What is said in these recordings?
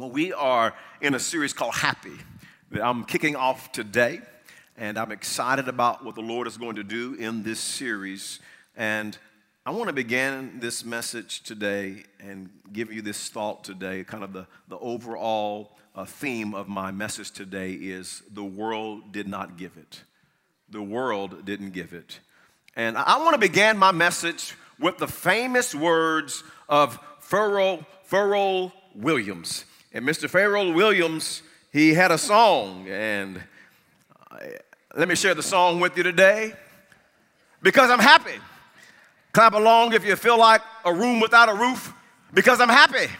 Well, we are in a series called Happy that I'm kicking off today, and I'm excited about what the Lord is going to do in this series. And I want to begin this message today and give you this thought today. Kind of the, the overall uh, theme of my message today is the world did not give it. The world didn't give it. And I want to begin my message with the famous words of Pharrell, Pharrell Williams. And Mr. Pharrell Williams, he had a song, and I, let me share the song with you today. Because I'm happy. Clap along if you feel like a room without a roof. Because I'm happy.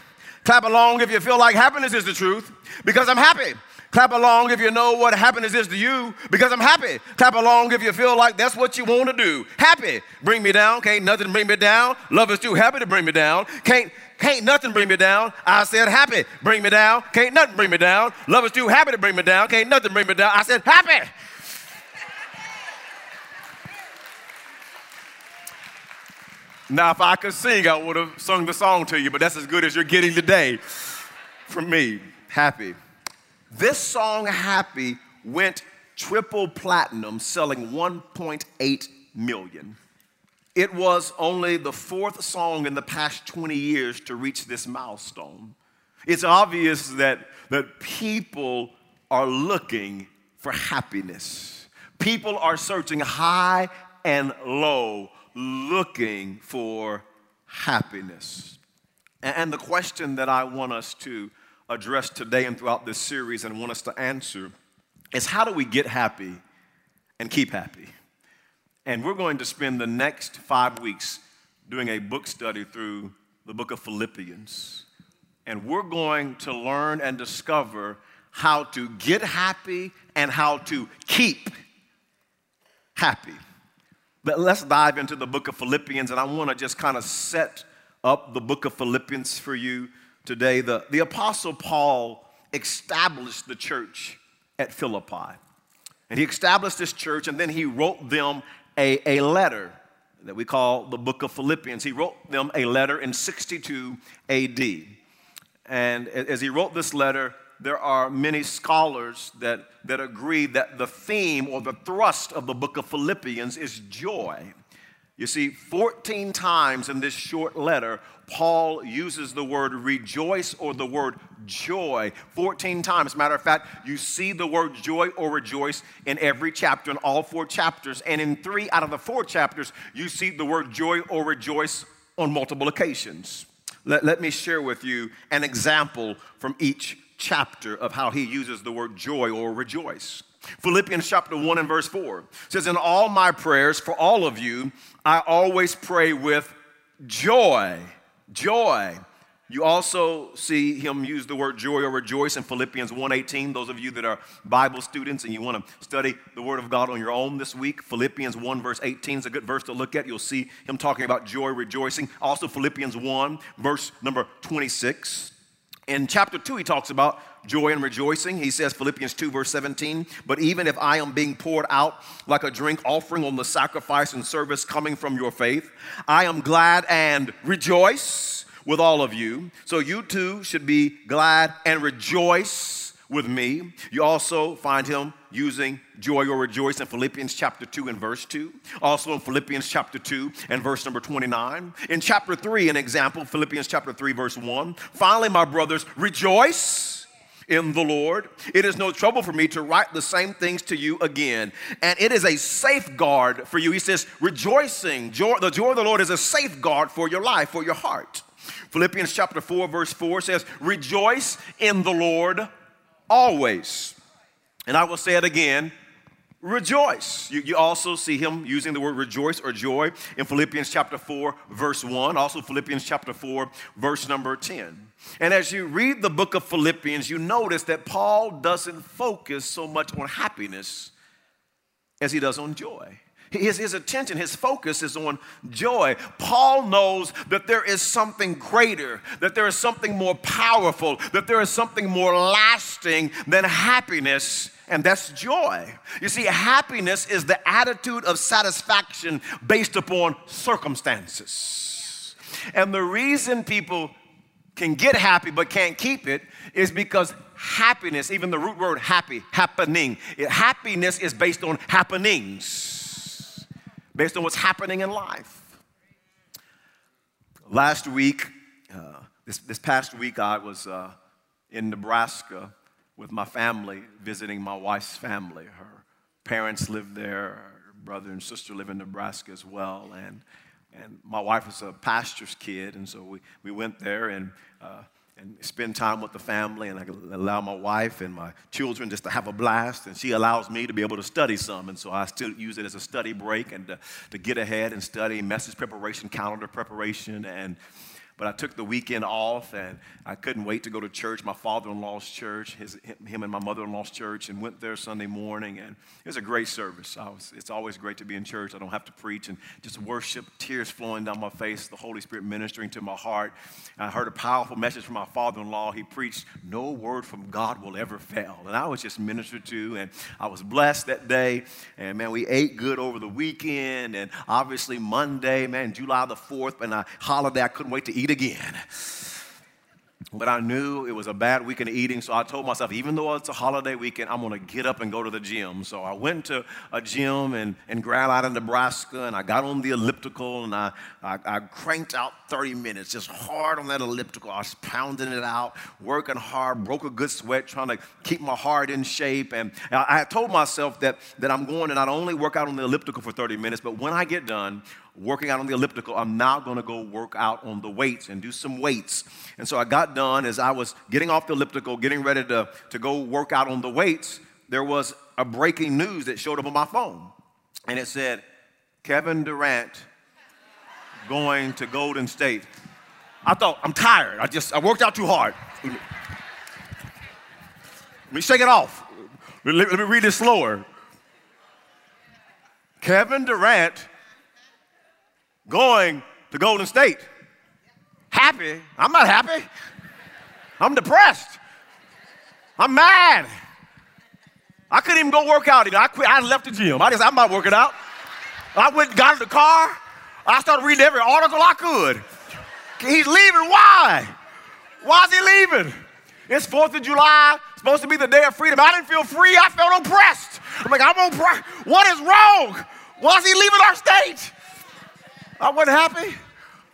Clap along if you feel like happiness is the truth. Because I'm happy. Clap along if you know what happiness is to you, because I'm happy. Clap along if you feel like that's what you want to do. Happy. Bring me down. Can't nothing bring me down. Love is too happy to bring me down. Can't can't nothing bring me down. I said happy. Bring me down. Can't nothing bring me down. Love is too happy to bring me down. Can't nothing bring me down. I said happy. Now, if I could sing, I would have sung the song to you, but that's as good as you're getting today from me. Happy. This song, Happy, went triple platinum, selling 1.8 million. It was only the fourth song in the past 20 years to reach this milestone. It's obvious that, that people are looking for happiness. People are searching high and low, looking for happiness. And the question that I want us to address today and throughout this series and want us to answer is how do we get happy and keep happy? And we're going to spend the next five weeks doing a book study through the book of Philippians. And we're going to learn and discover how to get happy and how to keep happy. But let's dive into the book of Philippians, and I want to just kind of set up the book of Philippians for you today, the, the Apostle Paul established the church at Philippi. And he established this church, and then he wrote them a, a letter that we call the book of Philippians. He wrote them a letter in 62 AD. And as he wrote this letter, there are many scholars that, that agree that the theme or the thrust of the book of Philippians is joy. You see, 14 times in this short letter, Paul uses the word rejoice or the word joy 14 times. Matter of fact, you see the word joy or rejoice in every chapter, in all four chapters. And in three out of the four chapters, you see the word joy or rejoice on multiple occasions. Let, let me share with you an example from each chapter of how he uses the word joy or rejoice. Philippians chapter 1 and verse 4 says, In all my prayers for all of you, I always pray with joy. Joy. You also see him use the word joy or rejoice in Philippians 1:18. Those of you that are Bible students and you want to study the word of God on your own this week, Philippians 1 verse 18 is a good verse to look at. You'll see him talking about joy, rejoicing. Also Philippians 1 verse number 26. In chapter 2 he talks about joy and rejoicing. He says, Philippians 2, verse 17, but even if I am being poured out like a drink offering on the sacrifice and service coming from your faith, I am glad and rejoice with all of you. So you too should be glad and rejoice with me. You also find him using joy or rejoice in Philippians chapter 2 and verse 2. Also in Philippians chapter 2 and verse number 29. In chapter 3, an example, Philippians chapter 3, verse 1. Finally, my brothers, rejoice in the Lord. It is no trouble for me to write the same things to you again. And it is a safeguard for you. He says, rejoicing. Joy, the joy of the Lord is a safeguard for your life, for your heart. Philippians chapter 4, verse 4 says, Rejoice in the Lord always. And I will say it again rejoice. You, you, also see him using the word rejoice or joy in Philippians chapter 4, verse 1, also Philippians chapter 4, verse number 10. And as you read the book of Philippians, you notice that Paul doesn't focus so much on happiness as he does on joy. His, his attention, his focus is on joy. Paul knows that there is something greater, that there is something more powerful, that there is something more lasting than happiness and that's joy. You see, happiness is the attitude of satisfaction based upon circumstances. And the reason people can get happy but can't keep it is because happiness, even the root word happy, happening, happiness is based on happenings, based on what's happening in life. Last week, uh, this, this past week, I was uh, in Nebraska with my family, visiting my wife's family. Her parents live there, her brother and sister live in Nebraska as well. And and my wife was a pastor's kid, and so we, we went there and, uh, and spend time with the family, and I allow my wife and my children just to have a blast, and she allows me to be able to study some, and so I still use it as a study break and to, to get ahead and study message preparation, calendar preparation, and but I took the weekend off and I couldn't wait to go to church, my father in law's church, his, him and my mother in law's church, and went there Sunday morning. And it was a great service. Was, it's always great to be in church. I don't have to preach and just worship, tears flowing down my face, the Holy Spirit ministering to my heart. I heard a powerful message from my father in law. He preached, No word from God will ever fail. And I was just ministered to, and I was blessed that day. And man, we ate good over the weekend. And obviously, Monday, man, July the 4th, and a holiday, I couldn't wait to eat again. But I knew it was a bad weekend of eating, so I told myself, even though it's a holiday weekend, I'm gonna get up and go to the gym. So I went to a gym in, in Grand Island, Nebraska, and I got on the elliptical and I, I, I cranked out 30 minutes, just hard on that elliptical. I was pounding it out, working hard, broke a good sweat, trying to keep my heart in shape. And I, told myself that, that I'm going to not only work out on the elliptical for 30 minutes, but when I get done, working out on the elliptical, I'm now gonna go work out on the weights and do some weights. And so I got done as I was getting off the elliptical, getting ready to, to go work out on the weights, there was a breaking news that showed up on my phone. And it said, Kevin Durant going to Golden State. I thought, I'm tired. I just, I worked out too hard. Let me shake it off. Let me, read it slower. Kevin Durant going to Golden State. Happy? I'm not happy. I'm depressed. I'm mad. I couldn't even go work out. I quit. I left the gym. I just, I'm not working out. I went, got in the car. I started reading every article I could. He's leaving. Why? Why is he leaving? It's 4th of July, supposed to be the day of freedom. I didn't feel free. I felt oppressed. I'm like, I'm oppressed. What is wrong? Why is he leaving our state? I wasn't happy.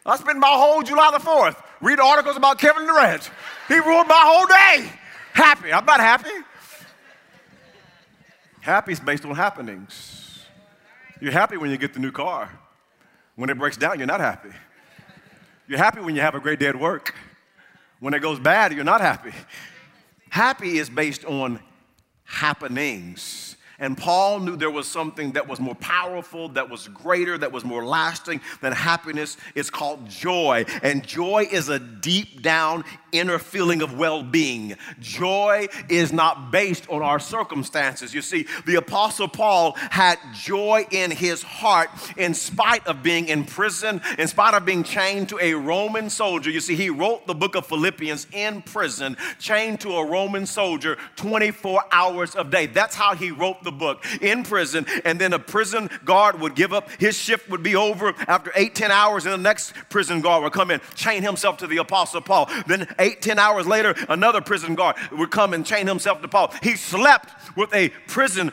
I spent my whole July the 4th reading articles about Kevin Durant. He ruined my whole day. Happy. I'm not happy. Happy is based on happenings. You're happy when you get the new car. When it breaks down, you're not happy. You're happy when you have a great day at work. When it goes bad, you're not happy. Happy is based on happenings. And Paul knew there was something that was more powerful, that was greater, that was more lasting than happiness. It's called joy. And joy is a deep down inner feeling of well being. Joy is not based on our circumstances. You see, the Apostle Paul had joy in his heart in spite of being in prison, in spite of being chained to a Roman soldier. You see, he wrote the book of Philippians in prison, chained to a Roman soldier 24 hours a day. That's how he wrote the book in prison, and then a prison guard would give up. His shift would be over after eight, 10 hours, and the next prison guard would come in, chain himself to the Apostle Paul. Then eight, 10 hours later, another prison guard would come and chain himself to Paul. He slept with a prisoner,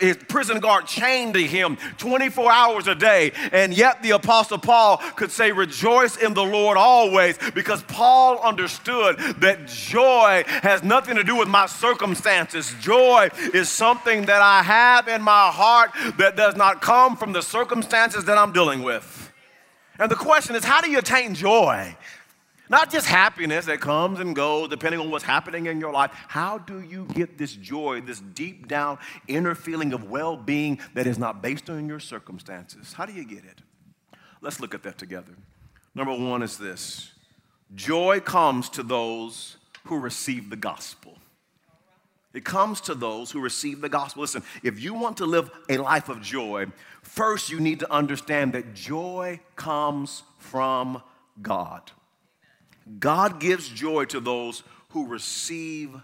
his prison guard chained to him 24 hours a day, and yet the Apostle Paul could say, Rejoice in the Lord always, because Paul understood that joy has nothing to do with my circumstances. Joy is something that I have in my heart that does not come from the circumstances that I'm dealing with. And the question is, how do you attain joy? Not just happiness that comes and goes depending on what's happening in your life. How do you get this joy, this deep down inner feeling of well being that is not based on your circumstances? How do you get it? Let's look at that together. Number one is this joy comes to those who receive the gospel. It comes to those who receive the gospel. Listen, if you want to live a life of joy, first you need to understand that joy comes from God. God gives joy to those who receive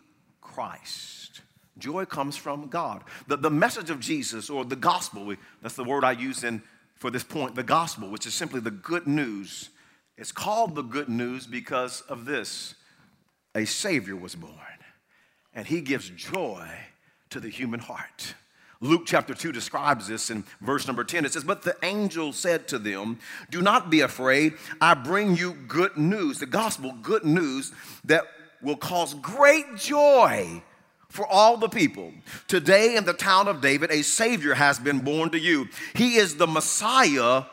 Christ. Joy comes from God. The, the message of Jesus, or the gospel, that's the word I use in, for this point, the gospel, which is simply the good news, It's called the good news because of this a Savior was born, and He gives joy to the human heart. Luke chapter 2 describes this in verse number 10. It says, But the angel said to them, Do not be afraid. I bring you good news, the gospel, good news that will cause great joy for all the people. Today in the town of David, a Savior has been born to you. He is the Messiah,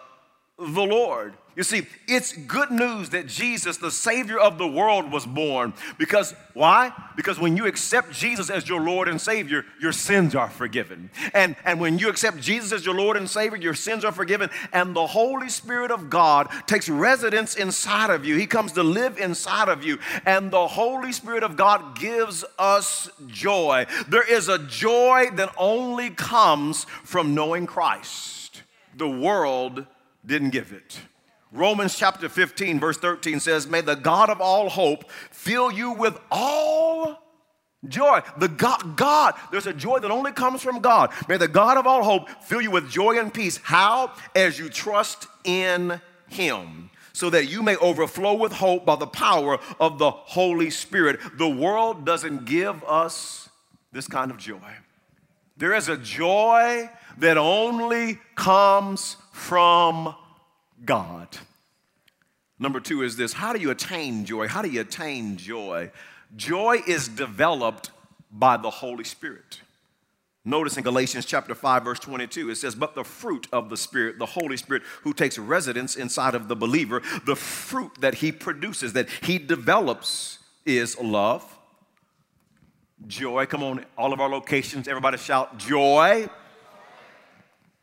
the Lord. You see, it's good news that Jesus, the Savior of the world, was born. Because why? Because when you accept Jesus as your Lord and Savior, your sins are forgiven. And, and when you accept Jesus as your Lord and Savior, your sins are forgiven. And the Holy Spirit of God takes residence inside of you. He comes to live inside of you. And the Holy Spirit of God gives us joy. There is a joy that only comes from knowing Christ. The world didn't give it. Romans chapter 15, verse 13 says, May the God of all hope fill you with all joy. The God, God, there's a joy that only comes from God. May the God of all hope fill you with joy and peace. How? As you trust in Him, so that you may overflow with hope by the power of the Holy Spirit. The world doesn't give us this kind of joy. There is a joy that only comes from God. Number two is this how do you attain joy? How do you attain joy? Joy is developed by the Holy Spirit. Notice in Galatians chapter 5, verse 22, it says, But the fruit of the Spirit, the Holy Spirit who takes residence inside of the believer, the fruit that he produces, that he develops, is love, joy. Come on, all of our locations, everybody shout, joy.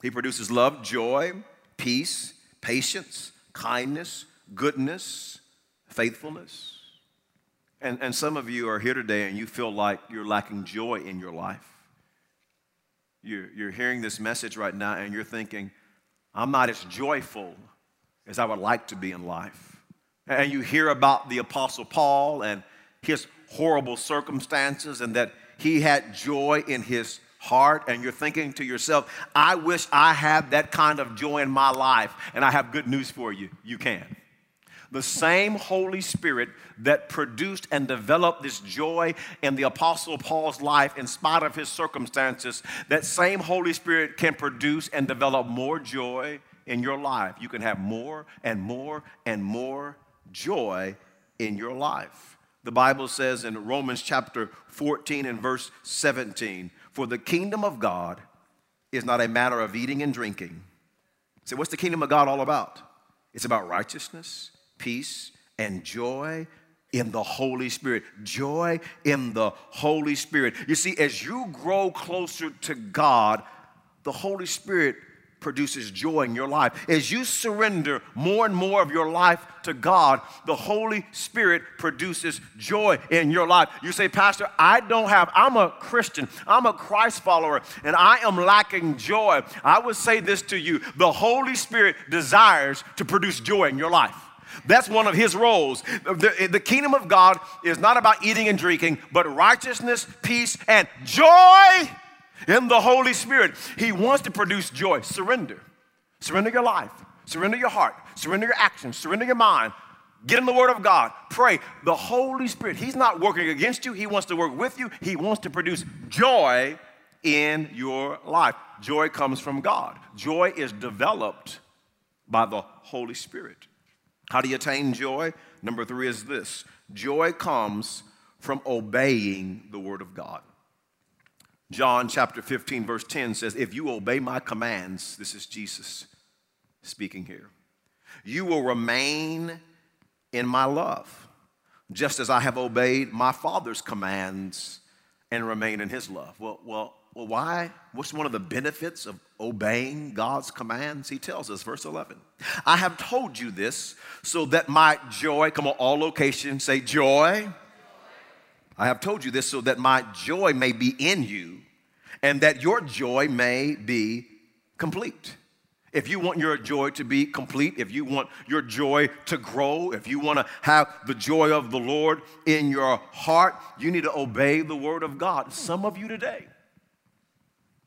He produces love, joy, peace, patience, kindness, goodness, faithfulness. And, and some of you are here today and you feel like you're lacking joy in your life. You're, you're hearing this message right now and you're thinking, I'm not as joyful as I would like to be in life. And you hear about the Apostle Paul and his horrible circumstances and that he had joy in his heart and you're thinking to yourself, I wish I had that kind of joy in my life. And I have good news for you you can. The same Holy Spirit that produced and developed this joy in the Apostle Paul's life in spite of his circumstances, that same Holy Spirit can produce and develop more joy in your life. You can have more and more and more joy in your life. The Bible says in Romans chapter 14 and verse 17, for the kingdom of God is not a matter of eating and drinking. So, what's the kingdom of God all about? It's about righteousness, peace, and joy in the Holy Spirit. Joy in the Holy Spirit. You see, as you grow closer to God, the Holy Spirit produces joy in your life. As you surrender more and more of your life to God, the Holy Spirit produces joy in your life. You say, Pastor, I don't have, I'm a Christian, I'm a Christ follower, and I am lacking joy. I would say this to you the Holy Spirit desires to produce joy in your life. That's one of his roles. The, the, kingdom of God is not about eating and drinking, but righteousness, peace, and joy in the Holy Spirit. He wants to produce joy. Surrender. Surrender your life. Surrender your heart. Surrender your actions. Surrender your mind. Get in the Word of God. Pray. The Holy Spirit, He's not working against you. He wants to work with you. He wants to produce joy in your life. Joy comes from God. Joy is developed by the Holy Spirit. How do you attain joy? Number three is this joy comes from obeying the Word of God. John chapter 15, verse 10 says, If you obey my commands, this is Jesus speaking here, you will remain in my love, just as I have obeyed my Father's commands and remain in his love. Well, well, well, why? What's one of the benefits of obeying God's commands? He tells us, verse 11, I have told you this so that my joy, come on, all locations, say joy I have told you this so that my joy may be in you and that your joy may be complete. If you want your joy to be complete, if you want your joy to grow, if you want to have the joy of the Lord in your heart, you need to obey the word of God. Some of you today,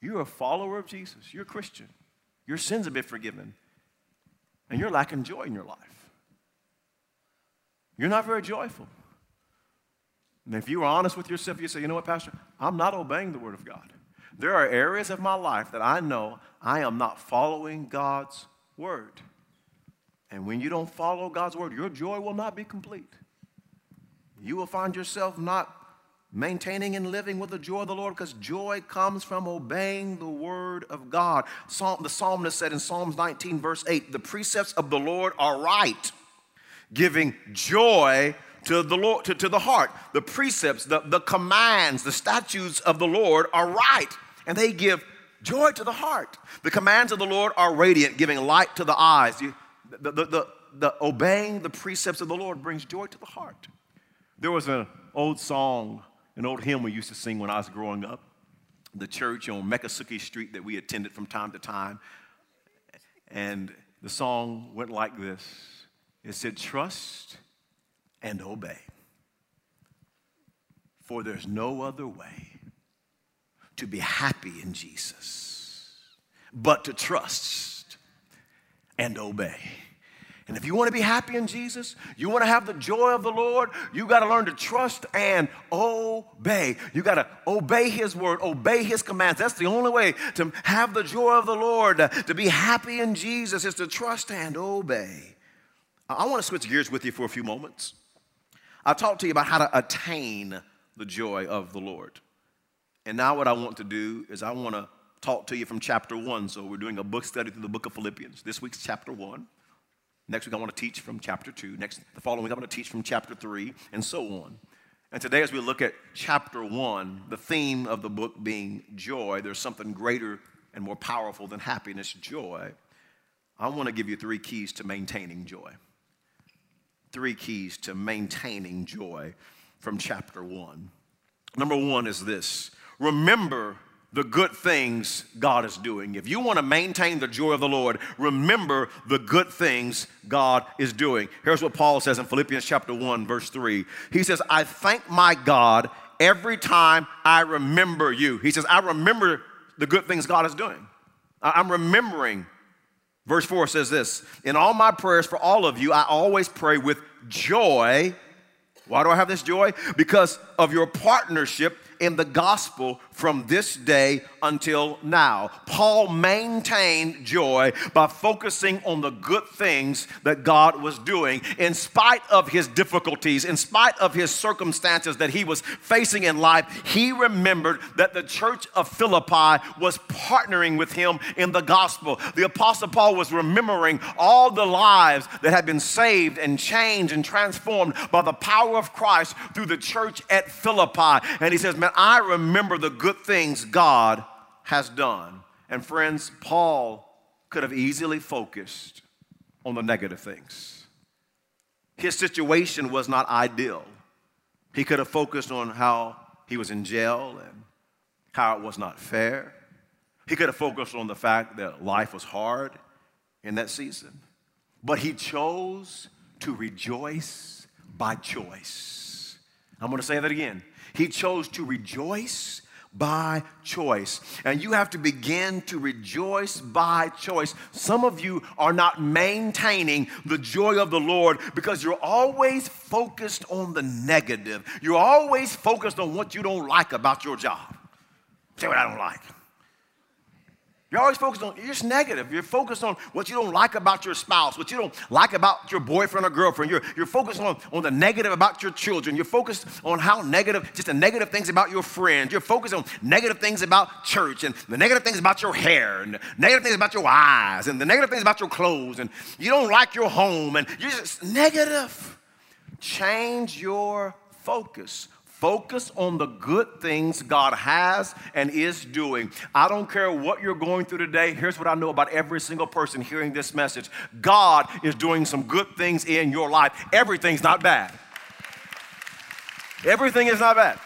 you're a follower of Jesus, you're a Christian, your sins have been forgiven, and you're lacking joy in your life. you're not very joyful. And if you are honest with yourself, you say, you know what, Pastor? I'm not obeying the Word of God. There are areas of my life that I know I am not following God's Word. And when you don't follow God's Word, your joy will not be complete. You will find yourself not maintaining and living with the joy of the Lord because joy comes from obeying the word of God. Psalm, the psalmist said in Psalms 19, verse 8, the precepts of the Lord are right, giving joy to the Lord, to, to the heart. The precepts, the, the commands, the statutes of the Lord are right, and they give joy to the heart. The commands of the Lord are radiant, giving light to the eyes. You, the, the, the, the obeying the precepts of the Lord brings joy to the heart. There was an old song an old hymn we used to sing when I was growing up. The church on Miccosukee Street that we attended from time to time. And the song went like this it said, Trust and obey. For there's no other way to be happy in Jesus but to trust and obey. And if you want to be happy in Jesus, you want to have the joy of the Lord, you got to learn to trust and obey. You got to obey His word, obey His commands. That's the only way to have the joy of the Lord, to be happy in Jesus, is to trust and obey. I want to switch gears with you for a few moments. I'll talk to you about how to attain the joy of the Lord. And now, what I want to do is, I want to talk to you from chapter one. So, we're doing a book study through the book of Philippians. This week's chapter one. Next week, I want to teach from chapter 2. Next, the following week, I'm going to teach from chapter 3, and so on. And today, as we look at chapter 1, the theme of the book being joy, there's something greater and more powerful than happiness, joy. I want to give you three keys to maintaining joy. Three keys to maintaining joy from chapter 1. Number one is this remember the good things God is doing. If you want to maintain the joy of the Lord, remember the good things God is doing. Here's what Paul says in Philippians chapter 1 verse 3. He says, "I thank my God every time I remember you." He says, "I remember the good things God is doing. I'm remembering." Verse 4 says this, "In all my prayers for all of you, I always pray with joy." Why do I have this joy? Because of your partnership in the gospel from this day until now. Paul maintained joy by focusing on the good things that God was doing in spite of his difficulties, in spite of his circumstances that he was facing in life. He remembered that the church of Philippi was partnering with him in the gospel. The apostle Paul was remembering all the lives that had been saved and changed and transformed by the power of Christ through the church at Philippi. And he says, Man, I remember the good things God has done. And friends, Paul could have easily focused on the negative things. His situation was not ideal. He could have focused on how he was in jail and how it was not fair. He could have focused on the fact that life was hard in that season. But he chose to rejoice by choice. I'm going to say that again. He chose to rejoice by choice. And you have to begin to rejoice by choice. Some of you are not maintaining the joy of the Lord because you're always focused on the negative. You're always focused on what you don't like about your job. Say what I don't like. You're always focused on, you're just negative. You're focused on what you don't like about your spouse, what you don't like about your boyfriend or girlfriend. You're, you're focused on, on the negative about your children. You're focused on how negative, just the negative things about your friends. You're focused on negative things about church and the negative things about your hair and negative things about your eyes and the negative things about your clothes. And you don't like your home and you're just negative. Change your focus. Focus on the good things God has and is doing. I don't care what you're going through today. Here's what I know about every single person hearing this message God is doing some good things in your life. Everything's not bad. Everything is not bad.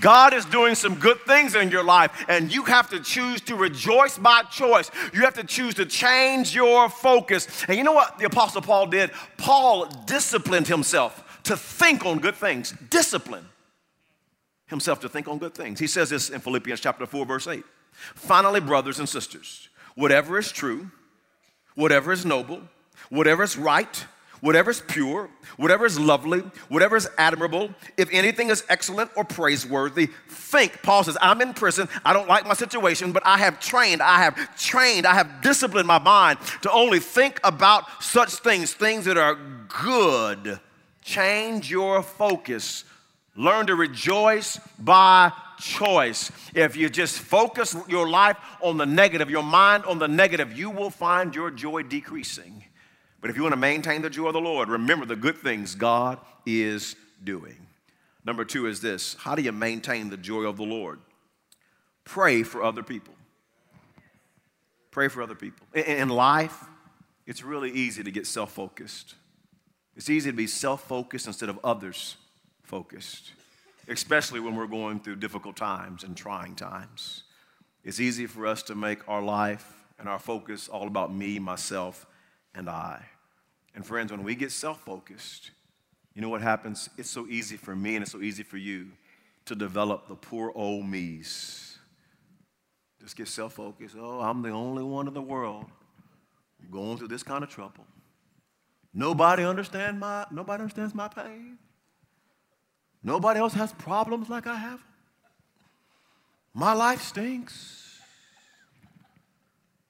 God is doing some good things in your life, and you have to choose to rejoice by choice. You have to choose to change your focus. And you know what the Apostle Paul did? Paul disciplined himself to think on good things. Discipline himself to think on good things. He says this in Philippians chapter 4, verse 8. Finally, brothers and sisters, whatever is true, whatever is noble, whatever is right, whatever is pure, whatever is lovely, whatever is admirable, if anything is excellent or praiseworthy, think. Paul says, I'm in prison. I don't like my situation, but I have trained, I have trained, I have disciplined my mind to only think about such things, things that are good. Change your focus. Learn to rejoice by choice. If you just focus your life on the negative, your mind on the negative, you will find your joy decreasing. But if you want to maintain the joy of the Lord, remember the good things God is doing. Number two is this how do you maintain the joy of the Lord? Pray for other people. Pray for other people. In life, it's really easy to get self focused. It's easy to be self focused instead of others focused, especially when we're going through difficult times and trying times. It's easy for us to make our life and our focus all about me, myself, and I. And friends, when we get self focused, you know what happens? It's so easy for me and it's so easy for you to develop the poor old me's. Just get self focused. Oh, I'm the only one in the world going through this kind of trouble. Nobody understands my nobody understands my pain. Nobody else has problems like I have. My life stinks.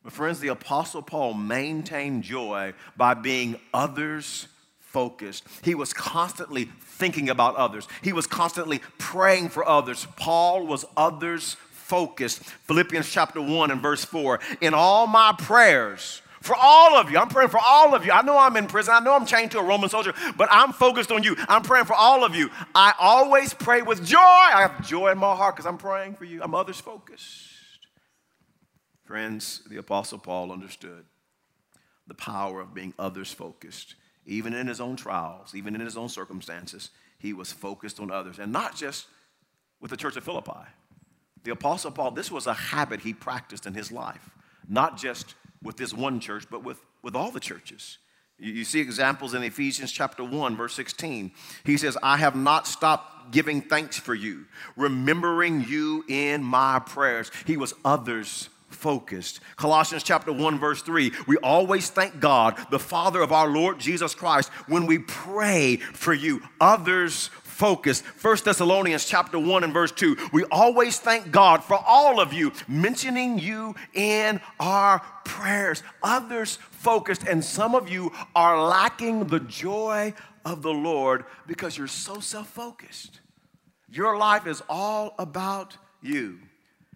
But, friends, the Apostle Paul maintained joy by being others focused. He was constantly thinking about others, he was constantly praying for others. Paul was others focused. Philippians chapter 1 and verse 4 In all my prayers, for all of you. I'm praying for all of you. I know I'm in prison. I know I'm chained to a Roman soldier, but I'm focused on you. I'm praying for all of you. I always pray with joy. I have joy in my heart because I'm praying for you. I'm others focused. Friends, the Apostle Paul understood the power of being others focused. Even in his own trials, even in his own circumstances, he was focused on others. And not just with the church of Philippi. The Apostle Paul, this was a habit he practiced in his life, not just with this one church, but with, with all the churches. You, you see examples in Ephesians chapter 1, verse 16. He says, I have not stopped giving thanks for you, remembering you in my prayers. He was others focused. Colossians chapter 1 verse 3, we always thank God, the Father of our Lord Jesus Christ, when we pray for you. Others focused. 1 Thessalonians chapter 1 and verse 2, we always thank God for all of you, mentioning you in our prayers. Others focused, and some of you are lacking the joy of the Lord because you're so self-focused. Your life is all about you.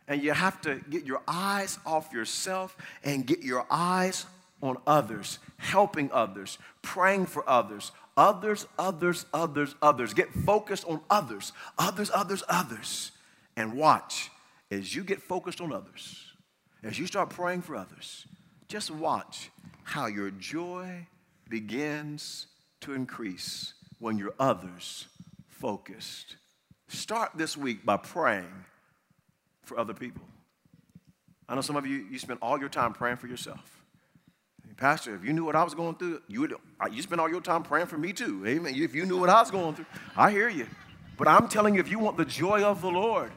And you have to get your eyes off yourself and get your eyes on others, helping others, praying for others, others, others, others, others. Get focused on others, others, others, others. And watch as you get focused on others, as you start praying for others, just watch how your joy begins to increase when you're others focused. Start this week by praying for other people. I know some of you, you spend all your time praying for yourself. Pastor, if you knew what I was going through, you would you spend all your time praying for me too. Amen. If you knew what I was going through, I hear you. But I'm telling you, if you want the joy of the Lord,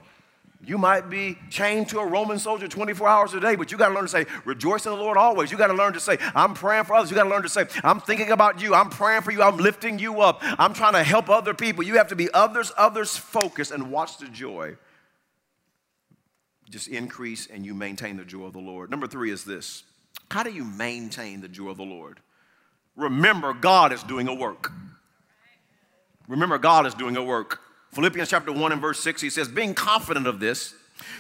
you might be chained to a Roman soldier 24 hours a day, but you got to learn to say, rejoice in the Lord always. You got to learn to say, I'm praying for others. You got to learn to say, I'm thinking about you. I'm praying for you. I'm lifting you up. I'm trying to help other people. You have to be others, others focused and watch the joy just increase and you maintain the joy of the Lord. Number three is this how do you maintain the joy of the Lord? Remember, God is doing a work. Remember, God is doing a work. Philippians chapter 1 and verse 6, he says, Being confident of this,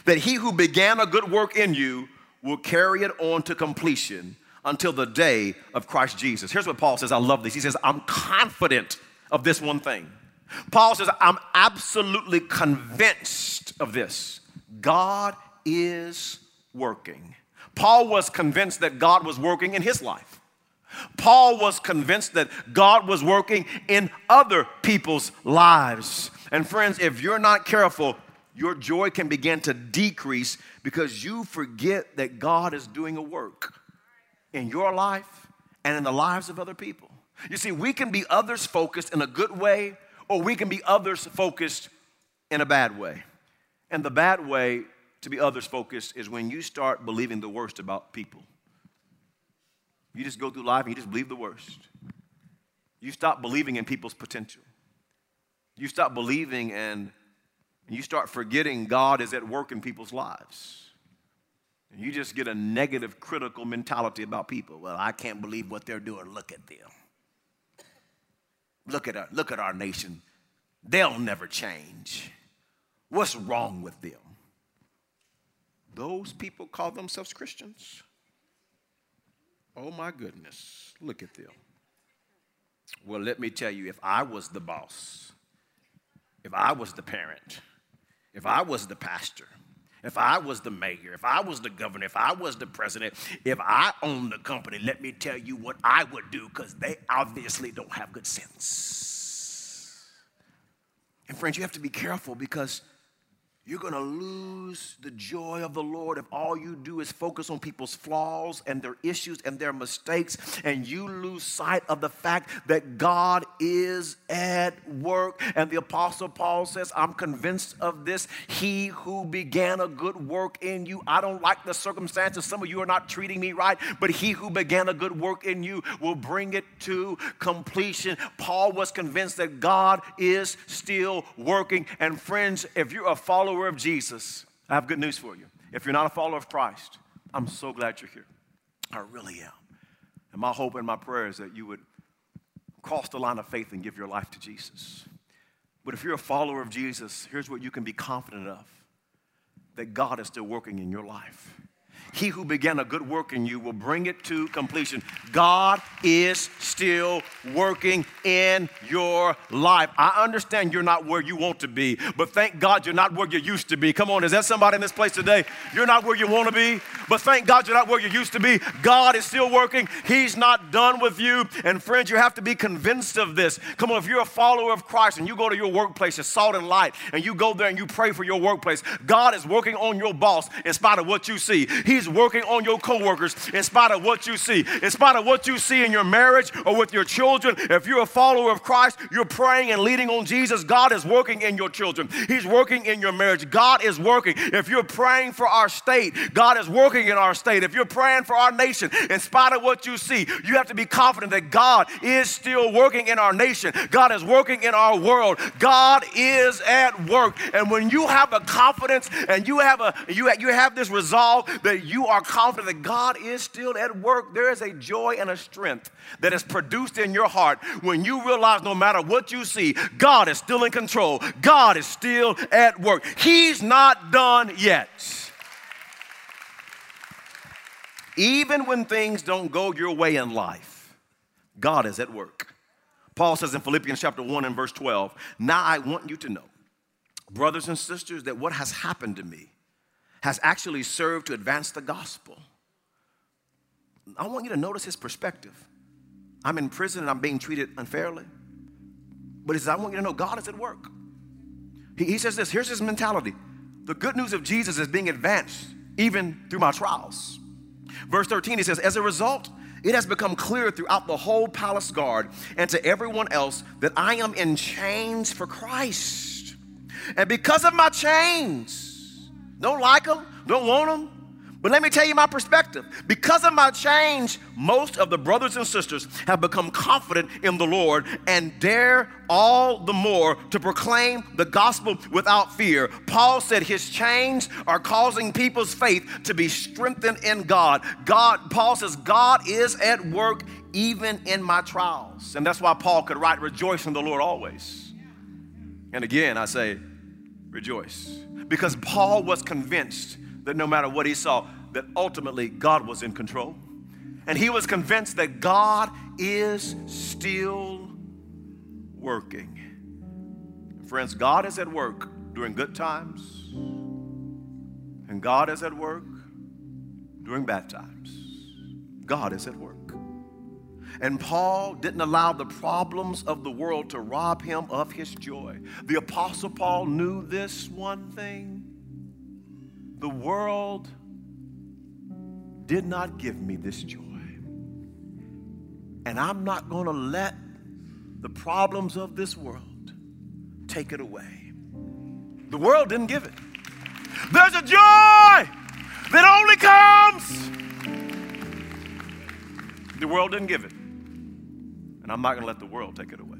that he who began a good work in you will carry it on to completion until the day of Christ Jesus. Here's what Paul says. I love this. He says, I'm confident of this one thing. Paul says, I'm absolutely convinced of this. God is working. Paul was convinced that God was working in his life. Paul was convinced that God was working in other people's lives. And friends, if you're not careful, your joy can begin to decrease because you forget that God is doing a work in your life and in the lives of other people. You see, we can be others focused in a good way, or we can be others focused in a bad way. And the bad way to be others focused is when you start believing the worst about people. You just go through life and you just believe the worst. you stop believing in people's potential. You stop believing and you start forgetting God is at work in people's lives. And you just get a negative, critical mentality about people. Well, I can't believe what they're doing. Look at them. Look at our, look at our nation. They'll never change. What's wrong with them? Those people call themselves Christians. Oh my goodness, look at them. Well, let me tell you if I was the boss, if I was the parent, if I was the pastor, if I was the mayor, if I was the governor, if I was the president, if I owned the company, let me tell you what I would do because they obviously don't have good sense. And friends, you have to be careful because you're going to lose the joy of the Lord if all you do is focus on people's flaws and their issues and their mistakes, and you lose sight of the fact that God is at work. And the Apostle Paul says, I'm convinced of this. He who began a good work in you, I don't like the circumstances. Some of you are not treating me right, but he who began a good work in you will bring it to completion. Paul was convinced that God is still working. And friends, if you're a follower, follower of Jesus, I have good news for you. If you're not a follower of Christ, I'm so glad you're here. I really am. And my hope and my prayer is that you would cross the line of faith and give your life to Jesus. But if you're a follower of Jesus, here's what you can be confident of that God is still working in your life. He who began a good work in you will bring it to completion. God is still working in your life. I understand you're not where you want to be, but thank God you're not where you used to be. Come on, is that somebody in this place today? You're not where you want to be, but thank God you're not where you used to be. God is still working. He's not done with you. And friends, you have to be convinced of this. Come on, if you're a follower of Christ and you go to your workplace, it's salt and light, and you go there and you pray for your workplace, God is working on your boss in spite of what you see. He's working on your coworkers in spite of what you see, in spite of what you see in your marriage or with your children. If you're a follower of Christ, you're praying and leading on Jesus. God is working in your children. He's working in your marriage. God is working. If you're praying for our state, God is working in our state. If you're praying for our nation, in spite of what you see, you have to be confident that God is still working in our nation. God is working in our world. God is at work. And when you have a confidence and you have a you you have this resolve that you are confident that God is still at work, there is a joy and a strength that is produced in your heart when you realize no matter what you see, God is still in control. God is still at work. He's not done yet. Even when things don't go your way in life, God is at work. Paul says in Philippians chapter 1 and verse 12, Now I want you to know, brothers and sisters, that what has happened to me has actually served to advance the gospel. I want you to notice his perspective. I'm in prison and I'm being treated unfairly. But he says, I want you to know God is at work. He, he says this here's his mentality the good news of Jesus is being advanced even through my trials. Verse 13, he says, As a result, it has become clear throughout the whole palace guard and to everyone else that I am in chains for Christ. And because of my chains, don't like them, don't want them. But let me tell you my perspective. Because of my change, most of the brothers and sisters have become confident in the Lord and dare all the more to proclaim the gospel without fear. Paul said his chains are causing people's faith to be strengthened in God. God, Paul says, God is at work even in my trials. And that's why Paul could write, Rejoice in the Lord always. And again, I say, Rejoice because Paul was convinced that no matter what he saw, that ultimately God was in control. And he was convinced that God is still working. Friends, God is at work during good times, and God is at work during bad times. God is at work. And Paul didn't allow the problems of the world to rob him of his joy. The Apostle Paul knew this one thing the world did not give me this joy. And I'm not going to let the problems of this world take it away. The world didn't give it. There's a joy that only comes. The world didn't give it. And I'm not going to let the world take it away.